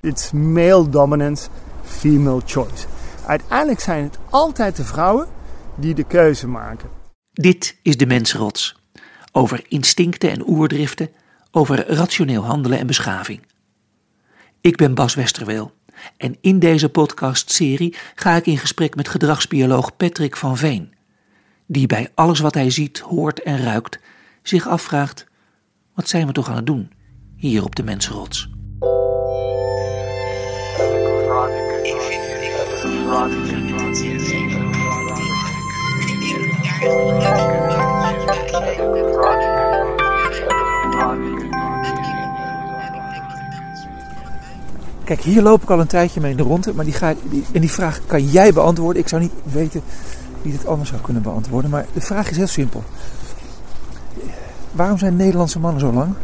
It's male dominance, female choice. Uiteindelijk zijn het altijd de vrouwen die de keuze maken. Dit is de mensrots. Over instincten en oerdriften, over rationeel handelen en beschaving. Ik ben Bas Westerweel en in deze podcastserie ga ik in gesprek met gedragsbioloog Patrick van Veen, die bij alles wat hij ziet, hoort en ruikt zich afvraagt: wat zijn we toch aan het doen hier op de mensrots? Kijk, hier loop ik al een tijdje mee in de ronde, maar die ga, en die vraag kan jij beantwoorden. Ik zou niet weten wie dit anders zou kunnen beantwoorden, maar de vraag is heel simpel. Waarom zijn Nederlandse mannen zo lang?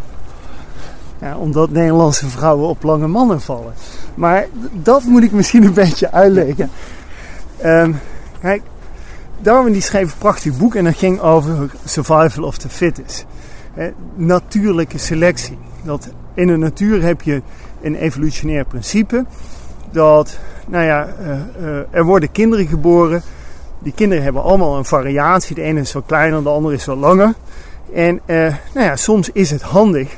Ja, omdat Nederlandse vrouwen op lange mannen vallen. Maar dat moet ik misschien een beetje uitleggen. Um, kijk, Darwin die schreef een prachtig boek en dat ging over survival of the fittest. natuurlijke selectie. Dat in de natuur heb je een evolutionair principe. Dat, nou ja, uh, uh, er worden kinderen geboren. Die kinderen hebben allemaal een variatie. De ene is wat kleiner, de andere is wat langer. En uh, nou ja, soms is het handig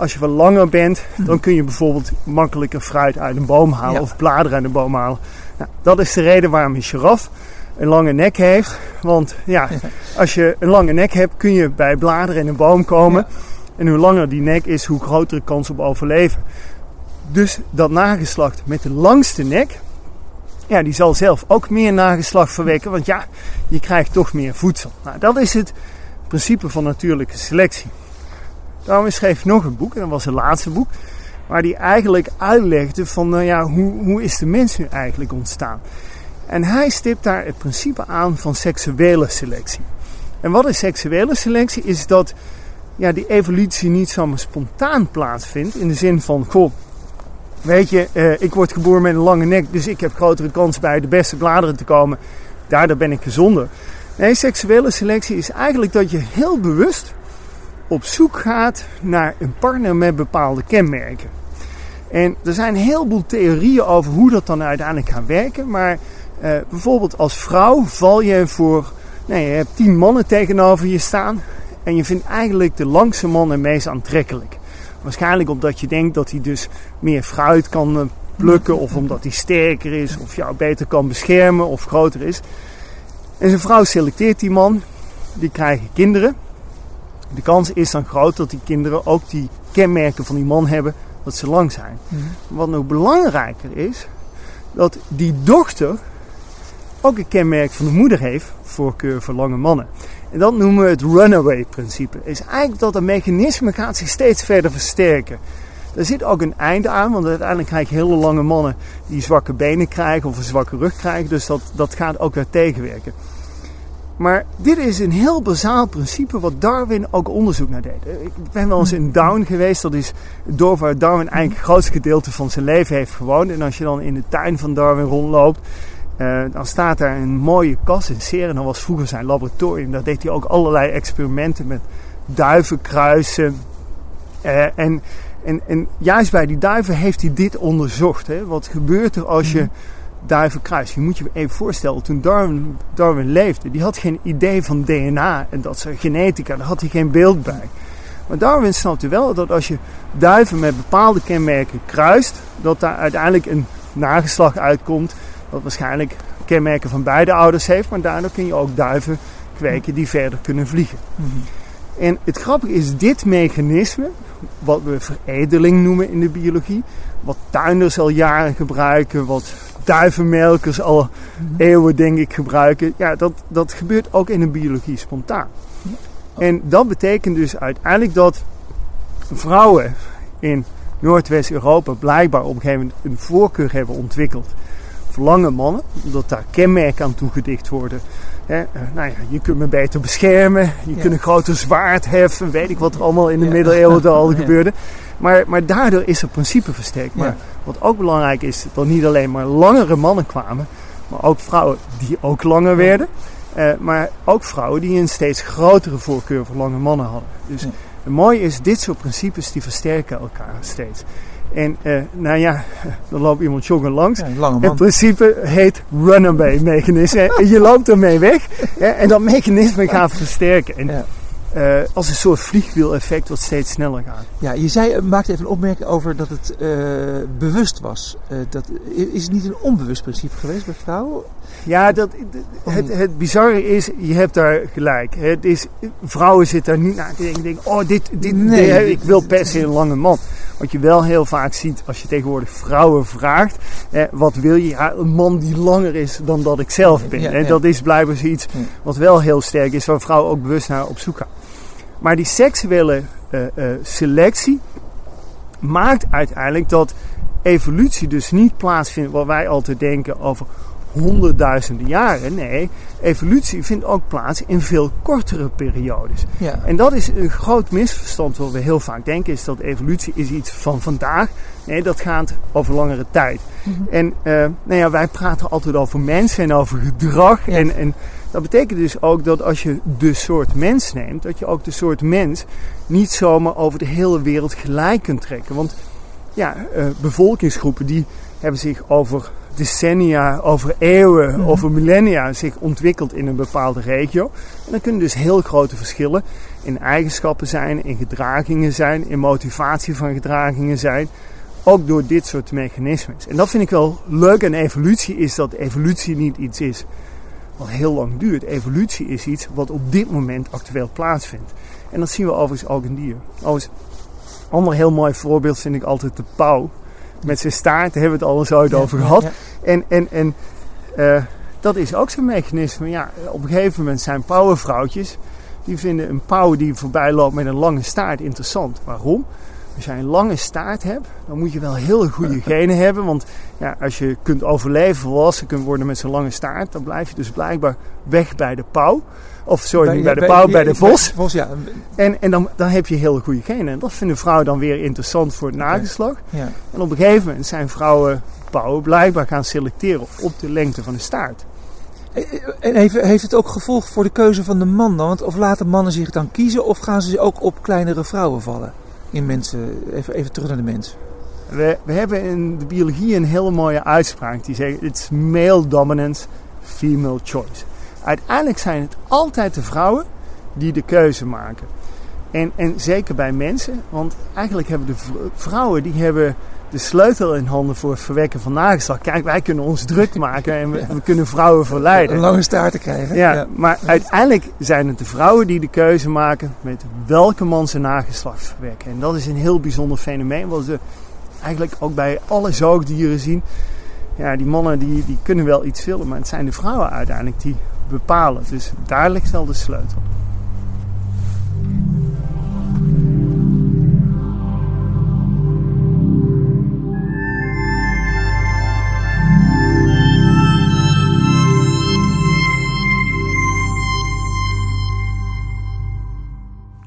als je wat langer bent, dan kun je bijvoorbeeld makkelijker fruit uit een boom halen of bladeren uit een boom halen. Nou, dat is de reden waarom een giraf een lange nek heeft. Want ja, als je een lange nek hebt, kun je bij bladeren in een boom komen. En hoe langer die nek is, hoe grotere kans op overleven. Dus dat nageslacht met de langste nek, ja, die zal zelf ook meer nageslacht verwekken. Want ja, je krijgt toch meer voedsel. Nou, dat is het principe van natuurlijke selectie. Darwin schreef nog een boek, en dat was het laatste boek, waar hij eigenlijk uitlegde van nou ja, hoe, hoe is de mens nu eigenlijk ontstaan. En hij stipt daar het principe aan van seksuele selectie. En wat is seksuele selectie? Is dat ja, die evolutie niet zomaar spontaan plaatsvindt. In de zin van, goh, weet je, eh, ik word geboren met een lange nek, dus ik heb grotere kans bij de beste bladeren te komen. Daardoor ben ik gezonder. Nee, seksuele selectie is eigenlijk dat je heel bewust op zoek gaat naar een partner met bepaalde kenmerken. En er zijn een heleboel theorieën over hoe dat dan uiteindelijk gaat werken. Maar uh, bijvoorbeeld als vrouw val je voor, nee, je hebt tien mannen tegenover je staan. En je vindt eigenlijk de langste man het meest aantrekkelijk. Waarschijnlijk omdat je denkt dat hij dus meer fruit kan eh, plukken. Of omdat hij sterker is. Of jou beter kan beschermen of groter is. En zijn vrouw selecteert die man. Die krijgen kinderen. De kans is dan groot dat die kinderen ook die kenmerken van die man hebben dat ze lang zijn. Mhm. Wat nog belangrijker is, dat die dochter ook een kenmerk van de moeder heeft, voorkeur voor lange mannen. En dat noemen we het runaway principe. Is eigenlijk dat een mechanisme gaat zich steeds verder versterken. Er zit ook een einde aan, want uiteindelijk krijg je hele lange mannen die zwakke benen krijgen of een zwakke rug krijgen. Dus dat, dat gaat ook weer tegenwerken. Maar dit is een heel bazaal principe wat Darwin ook onderzoek naar deed. Ik ben wel eens in Down geweest. Dat is het dorp waar Darwin eigenlijk het grootste gedeelte van zijn leven heeft gewoond. En als je dan in de tuin van Darwin rondloopt, uh, dan staat daar een mooie kas in Seren. Dat was vroeger zijn laboratorium. Daar deed hij ook allerlei experimenten met duivenkruisen. Uh, en, en, en juist bij die duiven heeft hij dit onderzocht. Hè? Wat gebeurt er als je mhm duivenkruis. Je moet je even voorstellen, toen Darwin, Darwin leefde, die had geen idee van DNA en dat soort genetica, daar had hij geen beeld bij. Maar Darwin snapte wel dat als je duiven met bepaalde kenmerken kruist, dat daar uiteindelijk een nageslag uitkomt, dat waarschijnlijk kenmerken van beide ouders heeft, maar daardoor kun je ook duiven kweken die verder kunnen vliegen. Mhm. En het grappige is, dit mechanisme, wat we veredeling noemen in de biologie, wat tuinders al jaren gebruiken, wat duivenmelkers al eeuwen denk ik gebruiken. Ja, dat, dat gebeurt ook in de biologie spontaan. En dat betekent dus uiteindelijk dat vrouwen in Noordwest-Europa blijkbaar op een gegeven moment een voorkeur hebben ontwikkeld lange mannen, omdat daar kenmerken aan toegedicht worden. He, eh, nou ja, je kunt me beter beschermen, je kunt een groter zwaard heffen, weet ik wat er allemaal in de middeleeuwen al gebeurde. Maar, maar daardoor is het principe versterkt. Maar wat ook belangrijk is, dat niet alleen maar langere mannen kwamen, maar ook vrouwen die ook langer werden. Uh, maar ook vrouwen die een steeds grotere voorkeur voor lange mannen hadden. Dus het mooie is, dit soort principes die versterken elkaar steeds. En uh, nou ja, dan loopt iemand joggen langs. Ja, In principe heet runaway mechanisme. En je loopt ermee weg. Hè, en dat mechanisme gaat versterken. En, Ja. Eh, als een soort vliegwiel-effect wat steeds sneller gaat. Ja, je zei, eh, maakte even een opmerking over dat het eh, bewust was. Dat, is het niet een onbewust principe geweest bij vrouwen? Ja, dat, het, het bizarre is, je hebt daar gelijk. Het is, vrouwen zitten daar niet naar te denken. denken, Oh, dit, dit, Nee, dit- ik wil per se een lange man. Wat je wel heel vaak ziet als je tegenwoordig vrouwen vraagt. Eh, wat wil je? Ja, een man die langer is dan dat ik zelf ben. Ja, En ja. dat is blijkbaar zoiets Ja. wat wel heel sterk is. Waar vrouwen ook bewust naar op zoek gaan. Maar die seksuele eh, eh, selectie maakt uiteindelijk dat evolutie dus niet plaatsvindt wat wij altijd denken over honderdduizenden jaren. Nee, evolutie vindt ook plaats in veel kortere periodes. Ja. En dat is een groot misverstand wat we heel vaak denken, is dat evolutie is iets van vandaag. Nee, dat gaat over langere tijd. En eh, nou ja, wij praten altijd over mensen en over gedrag. Ja. En, en dat betekent dus ook dat als je de soort mens neemt, dat je ook de soort mens niet zomaar over de hele wereld gelijk kunt trekken. Want ja, eh, bevolkingsgroepen die hebben zich over decennia, over eeuwen, over millennia zich ontwikkeld in een bepaalde regio. En dan kunnen dus heel grote verschillen in eigenschappen zijn, in gedragingen zijn, in motivatie van gedragingen zijn. Ook door dit soort mechanismes. En dat vind ik wel leuk aan evolutie, is dat evolutie niet iets is wat heel lang duurt. Evolutie is iets wat op dit moment actueel plaatsvindt. En dat zien we overigens ook in dieren. Overigens, een ander heel mooi voorbeeld vind ik altijd de pauw. Met zijn staart, daar hebben we het al eens ooit over gehad. ja. En, en, en eh, dat is ook zo'n mechanisme. Ja, op een gegeven moment zijn pauwenvrouwtjes. Die vinden een pauw die voorbij loopt met een lange staart interessant. Waarom? Als jij een lange staart hebt, dan moet je wel heel goede genen hebben. Want ja, als je kunt overleven, volwassen kunt worden met zo'n lange staart, dan blijf je dus blijkbaar weg bij de pauw. Of sorry, niet bij de pauw, bij de vos. Vos, ja. En, en dan, dan heb je heel goede genen. En dat vinden vrouwen dan weer interessant voor het nageslag. ja. En op een gegeven moment zijn vrouwen pauwen blijkbaar gaan selecteren op de lengte van de staart. En heeft, heeft het ook gevolg voor de keuze van de man dan? Want of laten mannen zich dan kiezen of gaan ze ook op kleinere vrouwen vallen? In mensen, even, even terug naar de mens. We, we hebben in de biologie een hele mooie uitspraak die zegt: It's male dominance, female choice. Uiteindelijk zijn het altijd de vrouwen die de keuze maken. En, en zeker bij mensen, want eigenlijk hebben de vrouwen die hebben de sleutel in handen voor het verwekken van nageslacht. Kijk, wij kunnen ons druk maken en we, we kunnen vrouwen verleiden. Een lange staart te krijgen. Ja, maar uiteindelijk zijn het de vrouwen die de keuze maken met welke man zijn nageslacht verwekken. En dat is een heel bijzonder fenomeen, wat we eigenlijk ook bij alle zoogdieren zien. Ja, die mannen die, die kunnen wel iets vullen, maar het zijn de vrouwen uiteindelijk die bepalen. Dus daar ligt wel de sleutel.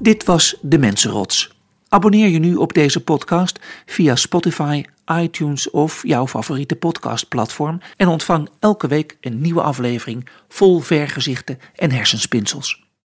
Dit was De Mensenrots. Abonneer je nu op deze podcast via Spotify, iTunes of jouw favoriete podcastplatform en ontvang elke week een nieuwe aflevering vol vergezichten en hersenspinsels.